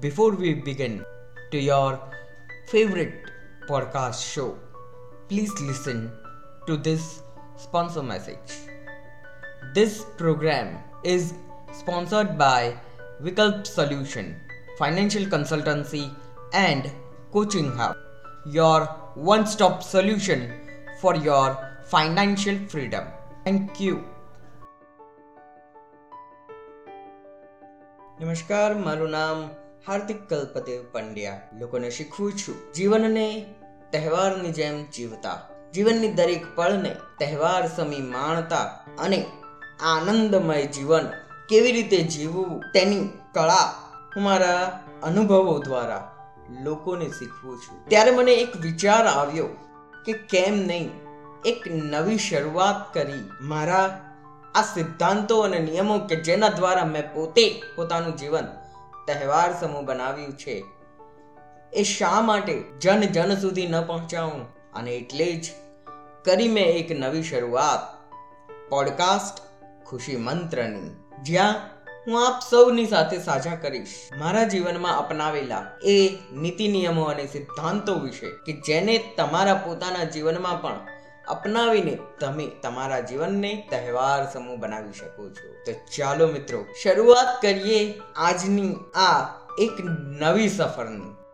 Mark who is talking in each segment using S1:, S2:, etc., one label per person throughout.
S1: Before we begin to your favorite podcast show, please listen to this sponsor message. This program is sponsored by Vikalp Solution, Financial Consultancy and Coaching Hub, your one stop solution for your financial freedom. Thank you. નમસ્કાર મારું નામ હાર્દિક કલ્પદેવ પંડ્યા. લોકોને શીખવું છું. જીવનને તહેવારની જેમ જીવતા. જીવનની દરેક પળને તહેવાર સમી માણતા અને આનંદમય જીવન કેવી રીતે જીવવું તેની કળા હું મારા અનુભવો દ્વારા લોકોને શીખવું છું. ત્યારે મને એક વિચાર આવ્યો કે કેમ નહીં એક નવી શરૂઆત કરી મારા આ સિદ્ધાંતો અને નિયમો કે જેના દ્વારા મેં પોતે પોતાનું જીવન તહેવાર સમૂહ બનાવ્યું છે. એ શા માટે જન જન સુધી ન પહોંચાવું? અને એટલે જ કરી મેં એક નવી શરૂઆત. પોડકાસ્ટ ખુશી મંત્રની. જ્યાં હું આપ સૌની સાથે સાજા કરીશ. મારા જીવનમાં અપનાવેલા એ નીતિ નિયમો અને સિદ્ધાંતો વિશે કે જેને તમારા પોતાના જીવનમાં પણ અપનાવીને તમે તમારા જીવનને તહેવાર સમૂહ બનાવી શકો છો. તો ચાલો મિત્રો, શરૂઆત કરીએ આજની આ એક નવી સફરની.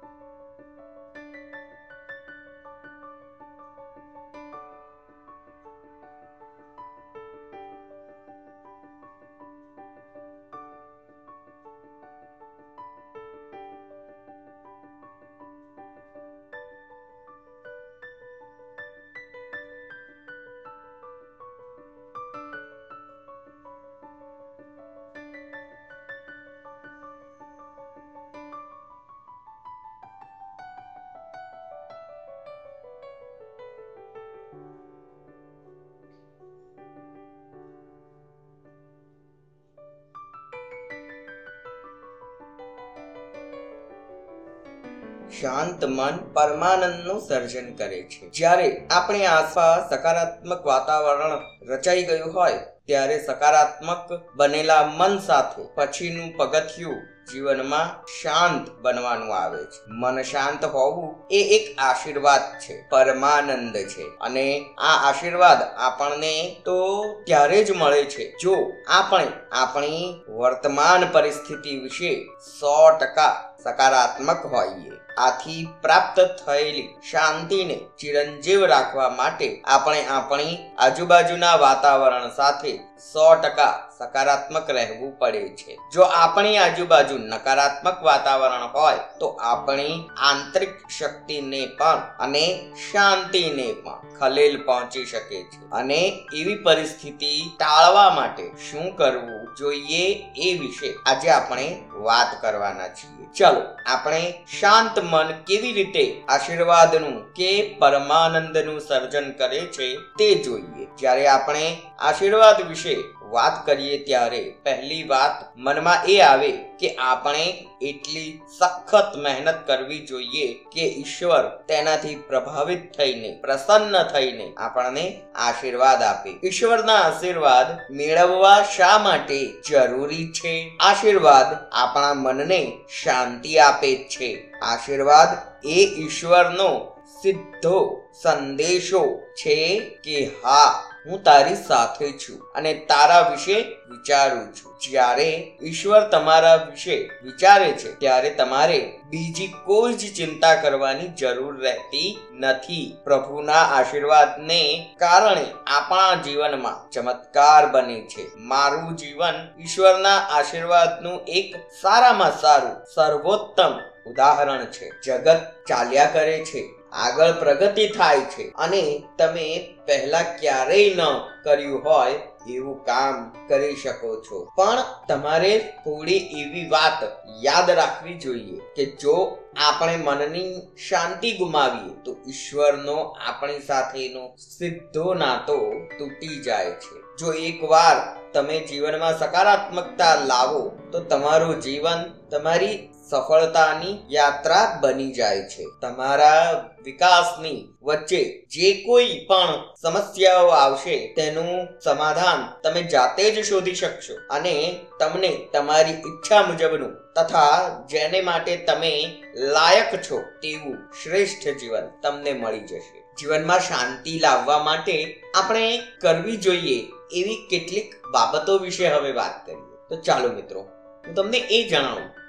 S1: શાંત મન પરમાનંદનું સર્જન કરે છે. જ્યારે આપણી આસપાસ સકારાત્મક વાતાવરણ રચાઈ ગયું હોય, ત્યારે સકારાત્મક બનેલા મન સાથે પછીનું પગથિયું જીવનમાં શાંત બનવાનું આવે છે. મન શાંત હોવું એ એક આશીર્વાદ છે, પરમાનંદ છે. અને આ આશીર્વાદ આપણને તો ત્યારે જ મળે છે જો આપણે આપણી વર્તમાન પરિસ્થિતિ વિશે સો ટકા સકારાત્મક હોઈએ. આથી પ્રાપ્ત થયેલી શાંતિને ચિરંજીવ રાખવા માટે આપણે આપણી આજુબાજુના વાતાવરણ સાથે સો ટકા સકારાત્મક રહેવું પડે છે. જો આપણી આજુબાજુ નકારાત્મક વાતાવરણ હોય, તો આપણી આંતરિક શક્તિને પણ અને શાંતિને પણ ખલેલ પહોંચી શકે છે. અને એવી પરિસ્થિતિ ટાળવા માટે શું કરવું જોઈએ એ વિશે આજે આપણે વાત કરવાના છીએ. ચલો, આપણે શાંત મન કેવી રીતે આશીર્વાદનું કે પરમાનંદનું સર્જન કરે છે તે જોઈએ. જ્યારે આપણે આશીર્વાદ વિશે વાત કરીએ ત્યારે પહેલી વાત મનમાં એ આવે કે આપણે એટલી સખત મહેનત કરવી જોઈએ કે ઈશ્વર તેનાથી પ્રભાવિત થઈને, પ્રસન્ન થઈને આપણને આશીર્વાદ આપે. ઈશ્વરના આશીર્વાદ મેળવવા શા માટે જરૂરી છે? આશીર્વાદ આપણા મનને શાંતિ આપે છે. આશીર્વાદ એ ઈશ્વરનો સીધો સંદેશો છે કે હા હું તારી સાથે છું અને તારા વિશે વિચારું છું. જ્યારે ઈશ્વર તમારા વિશે વિચારે છે, ત્યારે તમારે બીજી કોઈ જ ચિંતા કરવાની જરૂર રહેતી નથી. પ્રભુના આશીર્વાદને કારણે આપણા જીવનમાં ચમત્કાર બને છે. મારું જીવન ઈશ્વરના આશીર્વાદનું એક સારામાં સારું સર્વોત્તમ ઉદાહરણ છે. જગત ચાલ્યા કરે છે. આગળ પ્રગતિ થાય છે. અને તમે પહેલા ક્યારેય ન કર્યું હોય એવું કામ કરી શકો છો. પણ તમારે થોડી એવી વાત યાદ રાખવી જોઈએ કે જો આપણે મનની શાંતિ ગુમાવીએ, તો ઈશ્વરનો આપણી સાથેનો સીધો નાતો તૂટી જાય છે. જો એકવાર તમે જીવનમાં સકારાત્મકતા લાવો, તો તમારું જીવન તમારી સફળતાની યાત્રા બની જાય છે. તમારા વિકાસની વચ્ચે જે કોઈ પણ સમસ્યાઓ આવશે તેનું સમાધાન તમે જાતે જ શોધી શકશો અને તમને તમારી ઈચ્છા મુજબનું તથા જેને માટે તમે લાયક છો તેવું શ્રેષ્ઠ જીવન તમને મળી જશે. જીવનમાં શાંતિ લાવવા માટે આપણે કરવી જોઈએ એવી કેટલીક બાબતો વિશે હવે વાત કરીએ. તો ચાલો મિત્રો, હું તમને એ જણાવું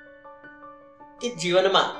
S1: કે જીવનમાં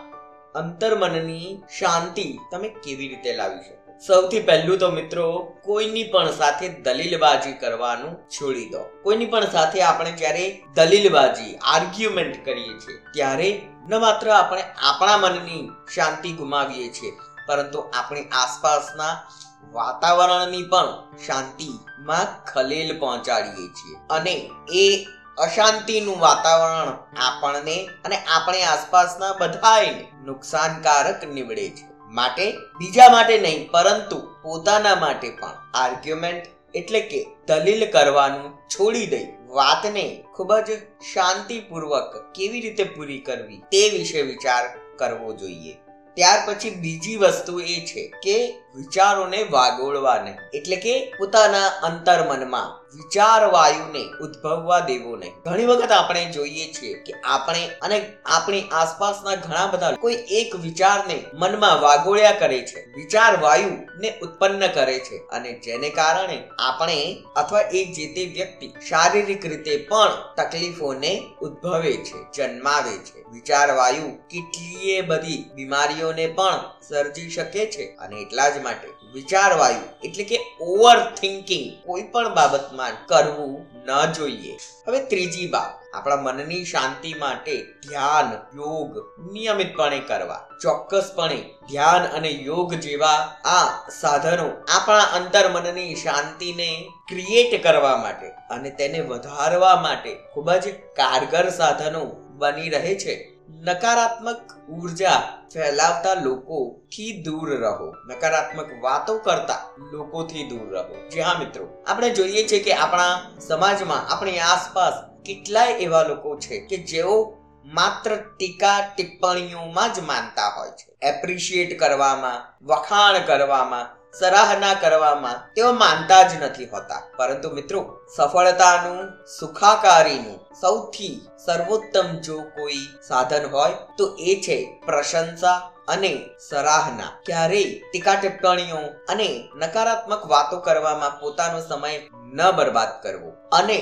S1: અંતર્મનની શાંતિ તમે કેવી રીતે લાવી શકો? સૌથી પહેલું તો મિત્રો, કોઈની પણ સાથે દલીલબાજી કરવાનું છોડી દો. કોઈની પણ સાથે આપણે જ્યારે દલીલબાજી આર્ગ્યુમેન્ટ કરીએ છીએ, ત્યારે ન માત્ર આપણે આપણા મનની શાંતિ ગુમાવીએ છીએ, પરંતુ આપણી આસપાસના વાતાવરણની પણ શાંતિમાં ખલેલ પહોંચાડીએ છીએ. અને એ અશાંતિનું વાતાવરણ આપણને અને આપણી આસપાસના બધાને નુકસાનકારક નીવડે છે. માટે બીજા માટે નહીં, પરંતુ પોતાના માટે પણ આર્ગ્યુમેન્ટ એટલે કે દલીલ કરવાનું છોડી દઈ વાતને ખૂબ જ શાંતિપૂર્વક કેવી રીતે પૂરી કરવી તે વિશે વિચાર કરવો જોઈએ. ત્યાર પછી બીજી વસ્તુ એ છે કે વિચારોને વાગોળવા નહીં એટલે કે પોતાના અંતર્મનમાં વિચાર વાયુને ઉદ્ભવવા દેવો નહીં ઘણી વખત આપણે જોઈએ છીએ કે આપણે અને આપણી આસપાસના ઘણા બધા કોઈ એક વિચારને મનમાં વાગોળ્યા કરે છે વિચાર વાયુને ઉત્પન્ન કરે છે. અને જેને કારણે આપણે અથવા એ જે તે વ્યક્તિ શારીરિક રીતે પણ તકલીફોને ઉદ્ભવે છે, જન્માવે છે. વિચાર વાયુ કેટલીય બધી બીમારીઓને પણ સર્જી શકે છે અને એટલા જ માટે. વિચારવાયું. એટલે કે ઓવર થિંકિંગ કોઈ પણ બાબતમાં કરવું ન જોઈએ. હવે ત્રીજી બાબ આપણા મનની શાંતિ માટે ધ્યાન, યોગ નિયમિતપણે કરવા. ચોક્કસપણે ધ્યાન અને યોગ જેવા આ સાધનો આપણા અંતર મનની શાંતિને ક્રિએટ કરવા માટે અને તેને વધારવા માટે ખૂબ જ કારગર સાધનો બની રહે છે. નકારાત્મક ઊર્જા ફેલાવતા લોકોથી દૂર રહો. નકારાત્મક વાતો કરતા લોકોથી દૂર રહો. જી હા, મિત્રો. આપણે જોઈએ છે કે આપણા સમાજમાં, આપણી આસપાસ કેટલાય એવા લોકો છે કે જેઓ માત્ર ટીકા ટિપ્પણીઓમાં જ માનતા હોય છે. એપ્રિશિએટ કરવામાં, વખાણ કરવામાં સરાહના કરવામાં તેઓ માનતા જ નથી હોતા. પરંતુ મિત્રો, સફળતાનું, સુખાકારીનું સૌથી સર્વોત્તમ જો કોઈ સાધન હોય, તો એ છે પ્રશંસા અને સરાહના. ક્યારેય ટીકા ટિપ્પણીઓ અને નકારાત્મક વાતો કરવામાં પોતાનો સમય ન બરબાદ કરવો. અને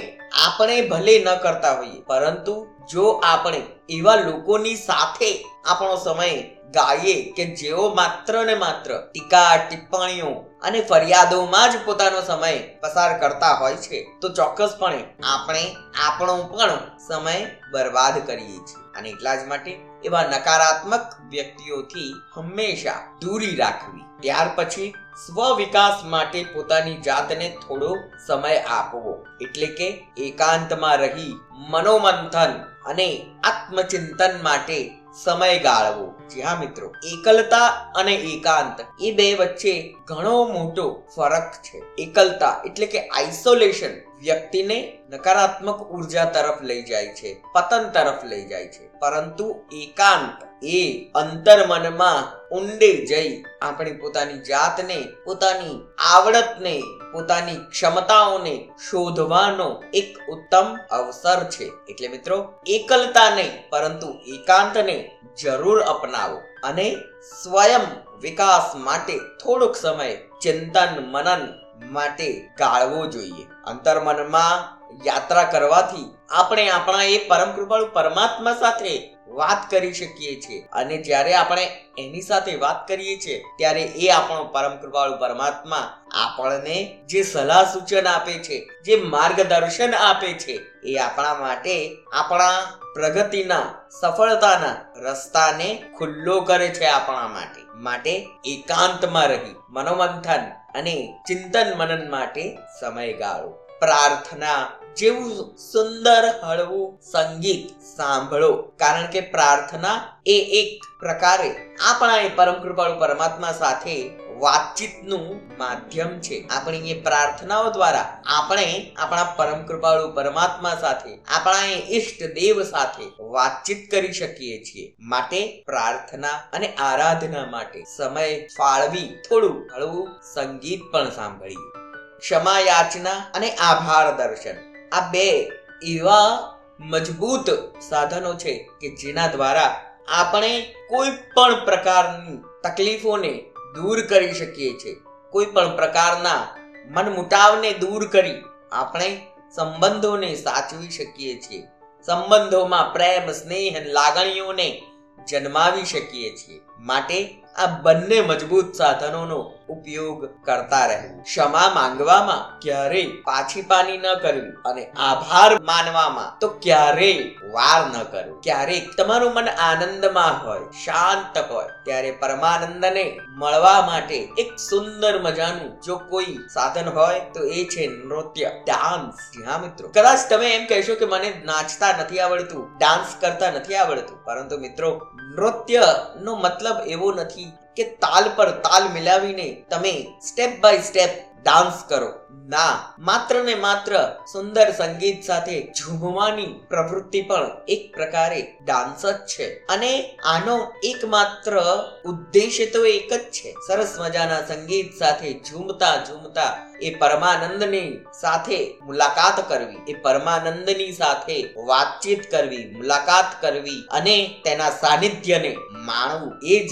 S1: આપણે ભલે ન કરતા હોઈએ, પરંતુ જો આપણે એવા લોકોની સાથે આપણો સમય ગાઈએ કે જેઓ માત્ર ને માત્ર ટીકા, ટિપ્પણીઓ અને ફરિયાદોમાં જ પોતાનો સમય પસાર કરતા હોય છે, તો ચોક્કસપણે આપણે આપણો પણ સમય બરબાદ કરીએ છીએ. અને એટલા જ માટે એવા નકારાત્મક વ્યક્તિઓથી હંમેશા દૂરી રાખવી. ત્યાર પછી સ્વ વિકાસ માટે પોતાની જાતને થોડો સમય આપવો. એટલે કે એકાંતમાં રહી મનોમંથન અને આત્મચિંતન માટે સમય ગાળવો જી હા મિત્રો, એકલતા અને એકાંત એ બે વચ્ચે ઘણો મોટો ફરક છે. એકલતા એટલે કે આઇસોલેશન વ્યક્તિને નકારાત્મક ઊર્જા તરફ લઈ જાય છે, પતન તરફ લઈ જાય છે. પરંતુ એકાંત એ અંતર્મનમાં ઊંડે જઈ આપણી પોતાની જાતને, પોતાની આવડતને પોતાની ક્ષમતાઓને શોધવાનો એક ઉત્તમ અવસર છે. એટલે મિત્રો, એકલતા નહીં, પરંતુ એકાંતને જરૂર અપનાવો અને સ્વયં વિકાસ માટે થોડોક સમય ચિંતન મનન માટે ગાળવો જોઈએ. અંતર્મનમાં યાત્રા કરવાથી આપણે આપણા એ પરમ કૃપાળુ પરમાત્મા સાથે વાત કરી શકીએ છીએ. અને જ્યારે આપણે એની સાથે વાત કરીએ છીએ, ત્યારે એ આપણો પરમ કૃપાળુ પરમાત્મા આપણને જે સલાહ સૂચન આપે છે, જે માર્ગદર્શન આપે છે, એ આપણા માટે આપણા પ્રગતિના, સફળતાના રસ્તાને ખુલ્લો કરે છે આપણા માટે. માટે એકાંતમાં રહી, મનોમંથન અને ચિંતન મનન માટે સમય ગાળો પ્રાર્થના જેવું સુંદર હળવું સંગીત સાંભળો. કારણ કે પ્રાર્થના એ એક પ્રકારે આપણા એ પરમ કૃપાળુ પરમાત્મા સાથે વાતચીતનું માધ્યમ છે. આપણી એ પ્રાર્થનાઓ દ્વારા આપણે આપણા પરમ કૃપાળુ પરમાત્મા સાથે, આપણા એ ઈષ્ટ દેવ સાથે વાતચીત કરી શકીએ છીએ. માટે પ્રાર્થના અને આરાધના માટે સમય ફાળવી થોડું હળવું સંગીત પણ સાંભળીએ. ક્ષમા યાચના અને આભાર દર્શન. આ બે એવા મજબૂત સાધનો છે કે જેના દ્વારા આપણે કોઈ પણ પ્રકારની તકલીફોને દૂર કરી શકીએ છીએ. કોઈ પણ પ્રકારના મનમુટાવને દૂર કરી આપણે સંબંધોને સાચવી શકીએ છીએ. સંબંધોમાં પ્રેમ, સ્નેહ, લાગણીઓને જન્માવી શકીએ છીએ. માટે આ બંને મજબૂત સાધનોનો ઉપયોગ કરતા રહેવું ક્ષમા માંગવામાં ક્યારેય પાછી પાની ન કરવી અને આભાર માનવામાં તો ક્યારેય વાર ન કરવું. ક્યારેક તમારું મન આનંદમાં હોય, શાંત હોય, ત્યારે પરમાનંદને મળવા માટે એક સુંદર મજાનું જો કોઈ સાધન હોય તો એ છે નૃત્ય, ડાન્સ. હા મિત્રો. કદાચ તમે એમ કહેશો કે મને નાચતા નથી આવડતું, ડાન્સ કરતા નથી આવડતું. પરંતુ મિત્રો નૃત્ય નો મતલબ એવો નથી કે તાલ પર તાલ મિલાવીને તમે સ્ટેપ બાય સ્ટેપ ડાન્સ કરો. ના, માત્ર ને માત્ર સુંદર સંગીત સાથે ઝૂમવાની પ્રવૃત્તિ પણ એક પ્રકારે ડાન્સ જ છે. અને આનો એકમાત્ર ઉદ્દેશ્ય તો એક જ છે. સરસ મજાના સંગીત સાથે ઝૂમતા ઝૂમતા એ પરમાનંદની સાથે મુલાકાત કરવી, એ પરમાનંદની સાથે વાતચીત કરવી, મુલાકાત કરવી અને તેના સાનિધ્યને માણવું એ જ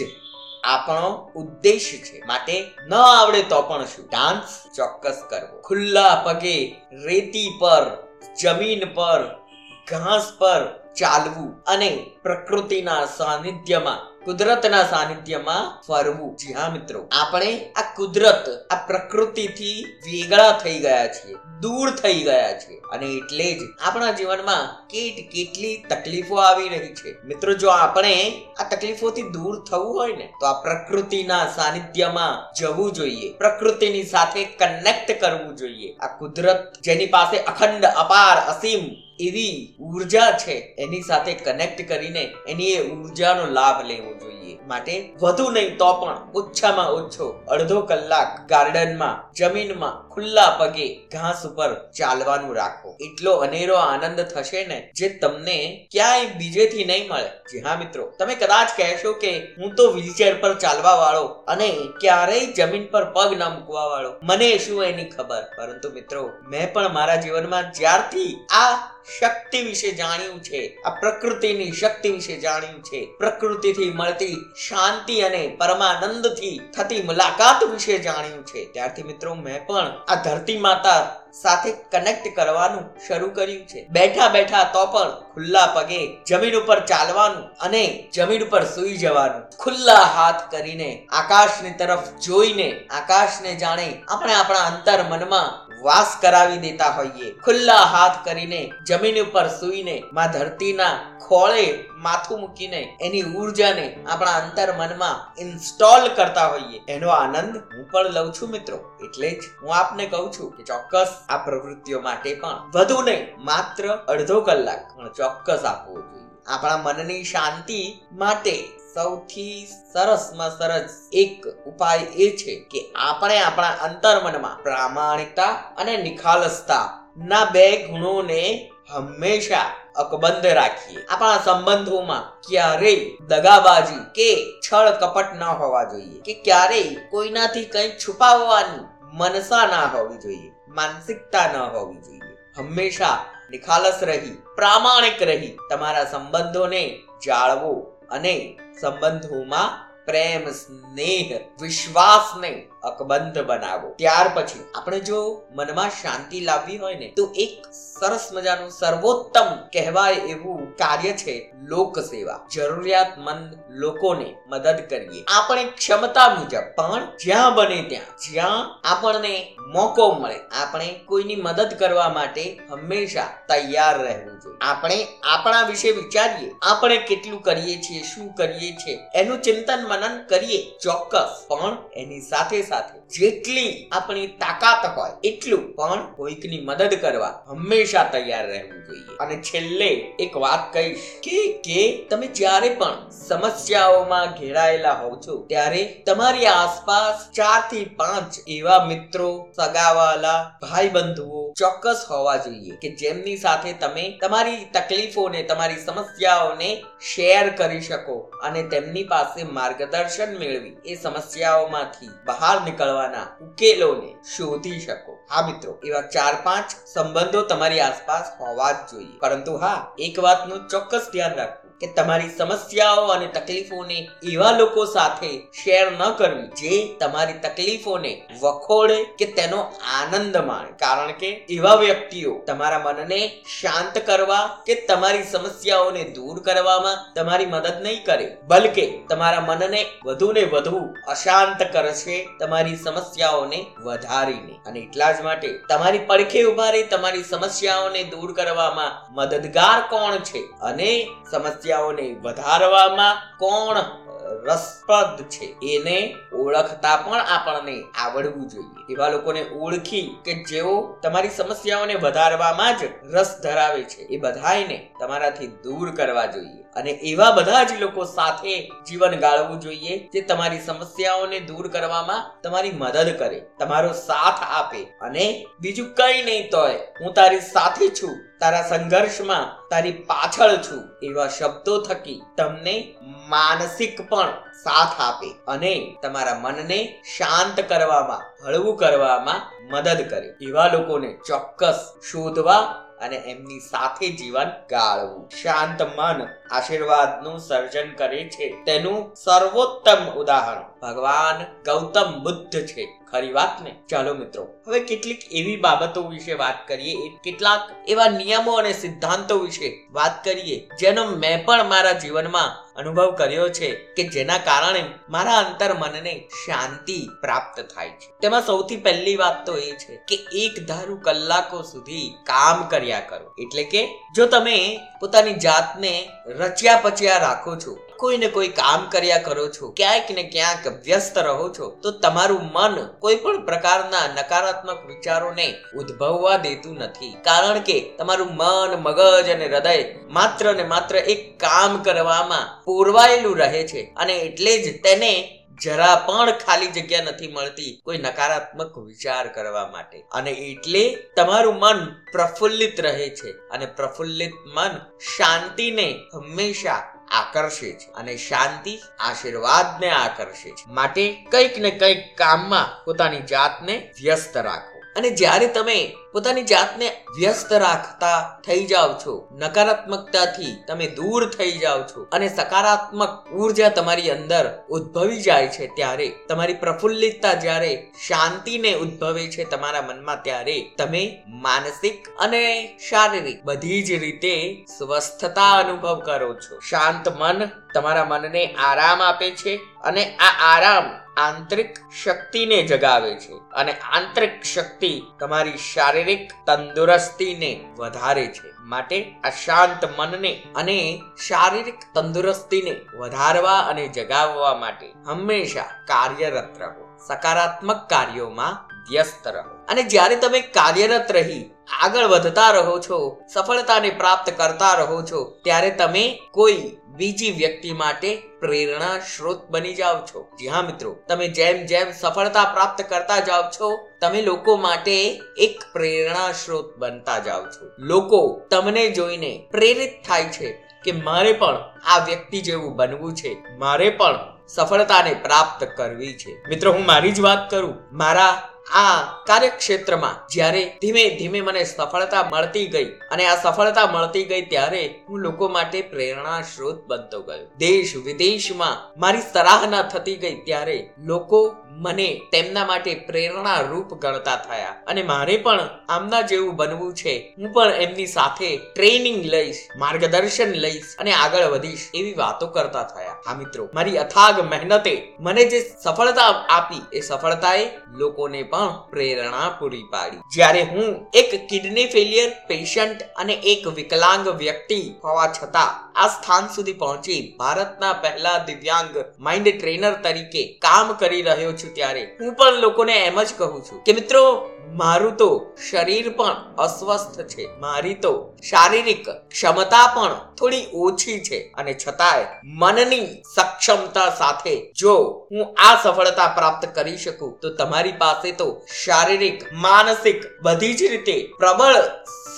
S1: આપણો ઉદ્દેશ છે. માટે ન આવડે તો પણ શું? ડાન્સ ચોક્કસ કરવો. ખુલ્લા પગે રેતી પર, જમીન પર, ઘાસ પર ચાલવું અને પ્રકૃતિના સાનિધ્યમાં, કુદરતના સાનિધ્યમાં ફરવું. જી હા, મિત્રો. આપણે આ કુદરત, આ પ્રકૃતિથી વેગળા થઈ ગયા છીએ, દૂર થઈ ગયા છે અને એટલે જ આપણા જીવનમાં કેટ કેટલી તકલીફો આવી રહી છે. મિત્રો, જો આપણે આ તકલીફોથી દૂર થવું હોય ને, તો આ પ્રકૃતિના સાનિધ્યમાં જવું જોઈએ. પ્રકૃતિની સાથે કનેક્ટ કરવું જોઈએ. આ કુદરત જેની પાસે અખંડ, અપાર, અસીમ એવી ઊર્જા છે એની સાથે કનેક્ટ કરીને એની એ ઉર્જાનો લાભ લેવો જોઈએ. માટે વધુ નહીં તો પણ ઓછામાં ઓછો અડધો કલાક ગાર્ડનમાં, જમીનમાં, ખુલ્લા પગે ઘાસ ઉપર ચાલવાનું રાખો. એટલો અનેરો આનંદ થશે ને જે તમને ક્યાંય બીજેથી નહીં મળે. જી હા, મિત્રો. તમે કદાચ કહેશો કે હું તો વ્હીલચેર પર ચાલવા વાળો અને ક્યારેય જમીન પર પગ ન મૂકવા વાળો મને શું એની ખબર? પરંતુ મિત્રો, મેં પણ મારા જીવનમાં જ્યારથી આ શક્તિ વિશે જાણ્યું છે, આ પ્રકૃતિની શક્તિ વિશે જાણ્યું છે, પ્રકૃતિથી મળતી શાંતિ અને પરમાનંદથી થતી મુલાકાત વિશે જાણ્યું છે. ત્યારથી મિત્રો, મેં પણ આ ધરતી માતા સાથે કનેક્ટ કરવાનું શરૂ કર્યું છે. બેઠા બેઠા તો પણ ખુલ્લા પગે જમીન ઉપર ચાલવાનું અને જમીન ઉપર સૂઈ જવાનું. ખુલ્લા હાથ કરીને આકાશની તરફ જોઈને આકાશને જાણે આપણે આપણા અંતર મનમાં વાસ કરાવી દેતા હોઈએ. ખુલ્લા હાથ કરીને જમીન ઉપર સૂઈને માં ધરતીના ખોળે માથું મૂકીને એની ઉર્જાને આપણા અંતર મનમાં ઇન્સ્ટોલ કરતા હોઈએ. એનો આનંદ હું પણ લઉં છું મિત્રો. એટલે જ હું આપને કહું છું કે ચોક્કસ આ પ્રવૃત્તિઓ માટે પણ વધુ નહીં, માત્ર અડધો કલાક પણ ચોક્કસ આપવો જોઈએ. આપણા મનની શાંતિ માટે સૌથી સરસમાં સરસ એક ઉપાય એ છે કે આપણે આપણા અંતર્મનમાં પ્રામાણિકતા અને નિખાલસતા ના બે ગુણોને હંમેશા અકબંધ રાખીએ. આપણા સંબંધોમાં ક્યારેય દગાબાજી કે છળ કપટ ન હોવા જોઈએ કે ક્યારેય કોઈનાથી કંઈ છુપાવવાની મનસા ના હોવી જોઈએ, માનસિકતા ન હોવી જોઈએ. હંમેશા નિખાલસ રહી, પ્રામાણિક રહી તમારા સંબંધોને જાળવો અને સંબંધોમાં પ્રેમ, સ્નેહ વિશ્વાસને અકબંધ બનાવો. ત્યાર પછી આપણે જો મનમાં શાંતિ લાવવી હોય ને, તો એક સરસ મજાનું સર્વોત્તમ કહેવાય એવું કાર્ય છે લોક સેવા જરૂરિયાતમંદ લોકોને મદદ કરીએ. આપણે ક્ષમતા મુજબ. પણ જ્યાં બને ત્યાં. જ્યાં આપણને મોકો મળે. આપણે કોઈની મદદ કરવા માટે હંમેશા તૈયાર રહેવું જોઈએ. આપણે આપણા વિશે વિચારીએ. આપણે કેટલું કરીએ છીએ, શું કરીએ છીએ, એનું ચિંતન મનન કરીએ ચોક્કસ. પણ એની સાથે સાથે જેટલી આપણી તાકાત હોય એટલું પણ કોઈકની મદદ કરવા હંમેશા તૈયાર રહેવું જોઈએ. અને છેલ્લે એક વાત કહીશ કે કે તમે જ્યારે પણ સમસ્યાઓમાં ઘેરાયેલા હોવ છો, ત્યારે તમારી આસપાસ ચારથી પાંચ એવા મિત્રો, સગાવાલા ભાઈ બંધુઓ ચોક્કસ હોવા જોઈએ કે જેમની સાથે તમે તમારી તકલીફોને, તમારી સમસ્યાઓને શેર કરી શકો અને તેમની પાસે માર્ગદર્શન મેળવી એ સમસ્યાઓમાંથી બહાર નીકળવાના ઉકેલોને શોધી શકો. હા મિત્રો, એવા ચાર પાંચ સંબંધો તમારી આસપાસ હોવા જ જોઈએ. પરંતુ હા, એક વાતનું ચોક્કસ ધ્યાન રાખવું. કે તમારી સમસ્યાઓ અને તકલીફોને એવા લોકો સાથે શેર ન કરવી જે તમારી તકલીફોને વખોડે કે તેનો આનંદ માણે. કારણ કે એવા વ્યક્તિઓ તમારા મનને શાંત કરવા કે તમારી સમસ્યાઓને દૂર કરવામાં તમારી મદદ નહીં કરે, બલકે તમારા મનને વધુ ને વધુ અશાંત કરશે તમારી સમસ્યાઓને વધારીને. અને એટલા જ માટે તમારી પડખે ઊભા રહી તમારી સમસ્યાઓને દૂર કરવામાં મદદગાર કોણ છે? અને સમસ્યાઓને વધારવામાં કોણ રસપ્રદ છે? એને ઓળખતા પણ આપણને આવડવું જોઈએ. એવા લોકોને ઓળખી કે જેઓ તમારી સમસ્યાઓને વધારવામાં જ રસ ધરાવે છે, એ બધાને તમારાથી દૂર કરવા જોઈએ. અને એવા બધા જ લોકો સાથે જીવન ગાળવું જોઈએ જે તમારી સમસ્યાઓને દૂર કરવામાં તમારી મદદ કરે, તમારો સાથ આપે. અને બીજું કઈ નહીં તોય હું તારી સાથે છું. તારા સંઘર્ષમાં તારી પાછળ છું એવા શબ્દો થકી તમને માનસિક પણ સાથ આપે અને તમારા મનને શાંત કરવામાં, હળવું કરવામાં મદદ કરે. એવા લોકોને ચોક્કસ શોધવા અને એમની સાથે જીવન ગાળવું. શાંત મન આશીર્વાદનું સર્જન કરે છે. તેનું સર્વોત્તમ ઉદાહરણ ભગવાન ગૌતમ બુદ્ધ છે. ખરી વાત ને ચાલો મિત્રો, હવે કેટલીક એવી બાબતો વિશે વાત કરીએ. કેટલાક એવા નિયમો અને સિદ્ધાંતો વિશે વાત કરીએ, જેનો મેં પણ મારા જીવનમાં અનુભવ કર્યો છે કે જેના કારણે મારા અંતર મનને શાંતિ પ્રાપ્ત થાય છે. તેમાં સૌથી પહેલી વાત તો એ છે કે એક ધારું કલાકો સુધી કામ કર્યા કરો. એટલે કે જો તમે પોતાની જાતને રચ્યા પચ્યા રાખો છો. કોઈ ને કોઈ કામ કર્યા કરો છો, ક્યાંક ને ક્યાંક વ્યસ્ત રહો છો, તો તમારું મન કોઈ પણ પ્રકારના નકારાત્મક વિચારોને ઉદ્ભવવા દેતું નથી. કારણ કે તમારું મન, મગજ અને હૃદય માત્ર ને માત્ર એક કામ કરવામાં પૂરવાયેલું રહે છે, અને એટલે જ તેને જરા પણ ખાલી જગ્યા નથી મળતી કોઈ નકારાત્મક વિચાર કરવા માટે. અને એટલે તમારું મન પ્રફુલ્લિત રહે છે અને પ્રફુલ્લિત મન શાંતિને હંમેશા આકર્ષે છે અને શાંતિ આશીર્વાદને આકર્ષે છે. માટે કંઈક ને કંઈક કામમાં પોતાની જાતને વ્યસ્ત રાખો. અને જ્યારે તમે પોતાની જાતને વ્યસ્ત રાખતા થઈ જાઓ છો, નકારાત્મકતાથી તમે દૂર થઈ જાઓ છો અને સકારાત્મક ઊર્જા તમારી અંદર ઉદ્ભવી જાય છે ત્યારે, તમારી પ્રફુલ્લિતતા જ્યારે શાંતિને ઉદ્ભવે છે તમારા મનમાં ત્યારે તમે માનસિક અને શારીરિક બધી જ રીતે સ્વસ્થતા અનુભવ કરો છો. શાંત મન તમારા મનને આરામ આપે છે અને આ આરામ આંતરિક શક્તિને જગાવે છે અને આંતરિક શક્તિ તમારી શારીરિક તંદુરસ્તીને વધારે છે. માટે આ શાંત મનને અને શારીરિક તંદુરસ્તીને વધારવા અને જગાવવા માટે હંમેશા કાર્યરત રહો. સકારાત્મક કાર્યોમાં વ્યસ્ત રહો. અને જ્યારે તમે કાર્યરત રહી, આગળ વધતા રહો છો, સફળતાને પ્રાપ્ત કરતા રહો છો, ત્યારે તમે કોઈ બીજી વ્યક્તિ માટે પ્રેરણા સ્ત્રોત બની જાઓ છો. જી હા, મિત્રો. તમે જેમ જેમ સફળતા પ્રાપ્ત કરતા જાઓ છો, તમે લોકો માટે એક પ્રેરણા સ્ત્રોત બનતા જાઓ છો. લોકો તમને જોઈને પ્રેરિત થાય છે કે મારે પણ આ વ્યક્તિ જેવું બનવું છે. મારે પણ સફળતાને પ્રાપ્ત કરવી છે. મિત્રો, હું મારી જ વાત કરું. મારા આ કાર્યક્ષેત્રમાં જ્યારે ધીમે ધીમે મને સફળતા મળતી ગઈ અને આ સફળતા મળતી ગઈ ત્યારે હું લોકો માટે પ્રેરણા સ્ત્રોત બનતો ગયો. દેશ વિદેશમાં મારી સરાહના થતી ગઈ ત્યારે લોકો મને તેમના માટે પ્રેરણા રૂપ ગણતા થયા. અને મારે પણ આમના જેવું બનવું છે. હું પણ એમની સાથે ટ્રેનિંગ લઈશ, માર્ગદર્શન લઈશ અને આગળ વધીશ એવી વાતો કરતા થયા. હા મિત્રો, મારી અથાગ મહેનતે મને જે સફળતા આપી એ સફળતાએ લોકોને પણ પ્રેરણા પૂરી પાડી. જ્યારે હું એક કિડની ફેલિયર પેશન્ટ અને એક વિકલાંગ વ્યક્તિ હોવા છતાં આ સ્થાન સુધી પહોંચી ભારતના પહેલા દિવ્યાંગ માઇન્ડ ટ્રેનર તરીકે કામ કરી રહ્યો છું ત્યારે. હું પણ લોકોને એમ જ કહું છું કે મિત્રો મારું તો શરીર પણ અસ્વસ્થ છે. મારી તો શારીરિક ક્ષમતા પણ થોડી ઓછી છે. અને છતાંય મનની સક્ષમતા સાથે જો હું આ સફળતા પ્રાપ્ત કરી શકું, તો તમારી પાસે તો શારીરિક, માનસિક બધી જ રીતે પ્રબળ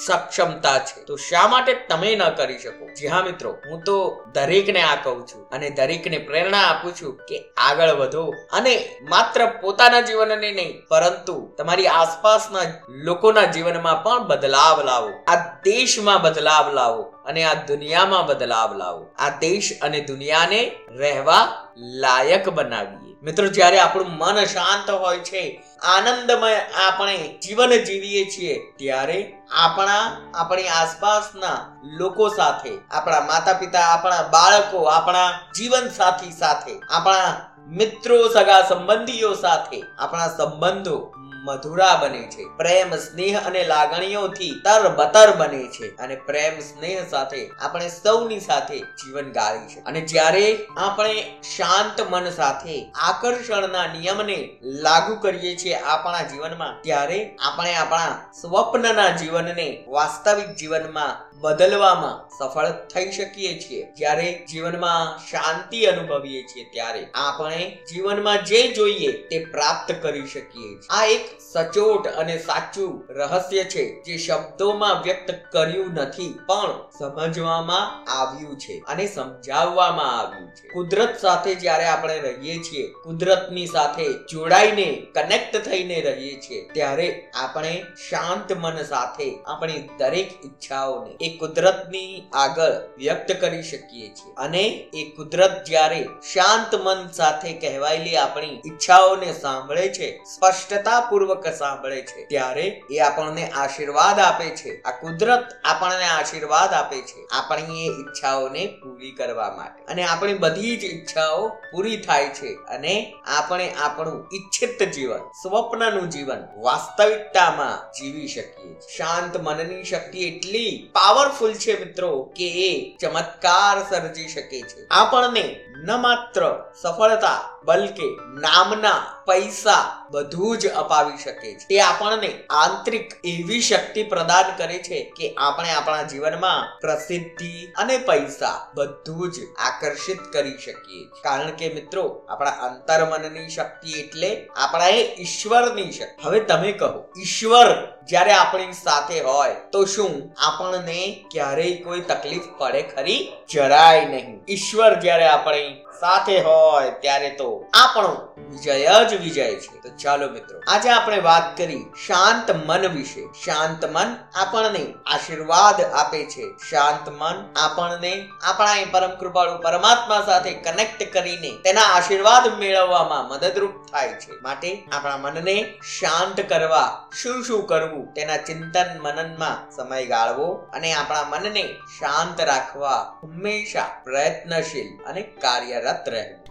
S1: સક્ષમતા છે. તો શા માટે તમે ન કરી શકો? જી હા મિત્રો, હું તો દરેકને આ કહું છું અને દરેકને પ્રેરણા આપું છું કે આગળ વધો. અને માત્ર પોતાના જીવનને નહીં, પરંતુ તમારી આસપાસના લોકોના જીવનમાં પણ બદલાવ લાવો. આ દેશમાં બદલાવ લાવો અને આ દુનિયામાં બદલાવ લાવો. આ દેશ અને દુનિયાને રહેવા લાયક બનાવીએ. મિત્રો, જ્યારે આપણું મન શાંત હોય છે, આનંદમય આપણે જીવન જીવીએ છીએ, ત્યારે આપણા, આપણી આસપાસના લોકો સાથે, આપણા માતા પિતા આપણા બાળકો, આપણા જીવન સાથી સાથે, આપણા મિત્રો, સગા સંબંધીઓ સાથે આપણા સંબંધો મધુરા બને છે. પ્રેમ, સ્નેહ અને લાગણીઓથી તરબતર બને છે. અને પ્રેમ, સ્નેહ સાથે આપણે સૌની સાથે જીવન ગાળી છે અને જ્યારે આપણે શાંત મન સાથે આકર્ષણના નિયમને લાગુ કરીએ છીએ આપણા જીવનમાં, ત્યારે આપણે આપણા સ્વપ્નના જીવનને વાસ્તવિક જીવનમાં બદલવામાં સફળ થઈ શકીએ છીએ. જ્યારે જીવનમાં શાંતિ અનુભવીએ છીએ, ત્યારે આપણે જીવનમાં જે જોઈએ તે પ્રાપ્ત કરી શકીએ આ એક સચોટ અને સાચું રહસ્ય છે જે શબ્દોમાં વ્યક્ત કર્યું નથી, પણ સમજવામાં આવ્યું છે અને સમજાવવામાં આવ્યું છે. કુદરત સાથે જ્યારે આપણે રહીએ છીએ, કુદરતની સાથે જોડાઈને કનેક્ટ થઈને રહીએ છીએ, ત્યારે આપણે શાંત મન સાથે આપણી દરેક ઈચ્છાઓને એ કુદરતની આગળ વ્યક્ત કરી શકીએ છીએ. અને એ કુદરત જ્યારે શાંત મન સાથે કહેવાયેલી આપણી ઈચ્છાઓને સાંભળે છે, સ્પષ્ટતા પૂર્વક સાંભળે છે. ત્યારે એ આપણને આશીર્વાદ આપે છે. આ કુદરત આપણને આશીર્વાદ આપે છે આપણી એ ઈચ્છાઓને પૂરી કરવા માટે. અને આપણી બધી જ ઈચ્છાઓ પૂરી થાય છે. અને આપણે આપણું ઈચ્છિત જીવન, સ્વપ્નનું જીવન વાસ્તવિકતામાં જીવી શકીએ શાંત મનની શક્તિ એટલી પાવરફુલ છે મિત્રો કે એ ચમત્કાર સર્જી શકે છે. આપણને ન માત્ર સફળતા બલકે નામના પૈસા બધું જ અપાવી શકે છે. તે આપણને આંતરિક એવી શક્તિ પ્રદાન કરે છે કે આપણે આપણા જીવનમાં પ્રસિદ્ધિ અને પૈસા બધું જ આકર્ષિત કરી શકીએ કારણ કે મિત્રો, આપણા અંતર્મનની શક્તિ એટલે આપણા એ ઈશ્વરની શક્તિ. હવે તમે કહો, ઈશ્વર જ્યારે આપણી સાથે હોય તો શું આપણને ક્યારેય કોઈ તકલીફ પડે ખરી? જરાય નહીં. ઈશ્વર જ્યારે આપણી સાથે હોય ત્યારે તો આપણો વિજય જ વિજય છે. તો ચાલો મિત્રો, આજે આપણે વાત કરી શાંત મન વિશે. શાંત મન આપણને આશીર્વાદ આપે છે. શાંત મન આપણને આપણા એ પરમ કૃપાળુ પરમાત્મા સાથે કનેક્ટ કરીને તેના આશીર્વાદ મેળવવામાં મદદરૂપ થાય છે. માટે આપણા મનને શાંત કરવા શું શું કરવું તેના ચિંતન મનનમાં સમય ગાળવો અને આપણા મનને શાંત રાખવા હંમેશા પ્રયત્નશીલ અને કાર્યરત રહેવું.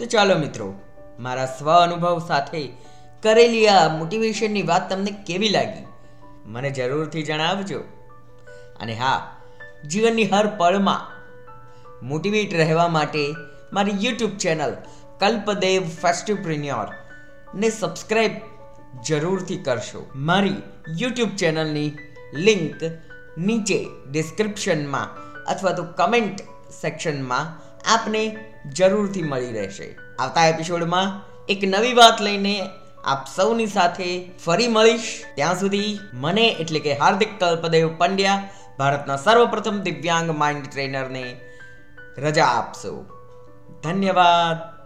S1: તો ચાલો મિત્રો, મારા સ્વ અનુભવ સાથે કરેલી આ મોટિવેશનની વાત તમને કેવી લાગી? મને જરૂરથી જણાવજો. અને હા, જીવનની હર પળમાં મોટિવેટ રહેવા માટે મારી યુટ્યુબ ચેનલ કલ્પદેવ ફેસ્ટિવપ્રિન્યોર ને સબસ્ક્રાઈબ જરૂરથી કરશો. મારી યુટ્યુબ ચેનલની લિંક નીચે ડિસ્ક્રિપ્શનમાં અથવા તો કમેન્ટ સેક્શનમાં આપને જરૂરથી મળી રહેશે. આવતા એપિસોડમાં એક નવી વાત લઈને આપ સૌની સાથે ફરી મળીશ. ત્યાં સુધી મને એટલે કે હાર્દિક કલ્પદેવ પંડ્યા, ભારતના સર્વપ્રથમ દિવ્યાંગ માઇન્ડ ટ્રેનરને રજા આપશો. ધન્યવાદ.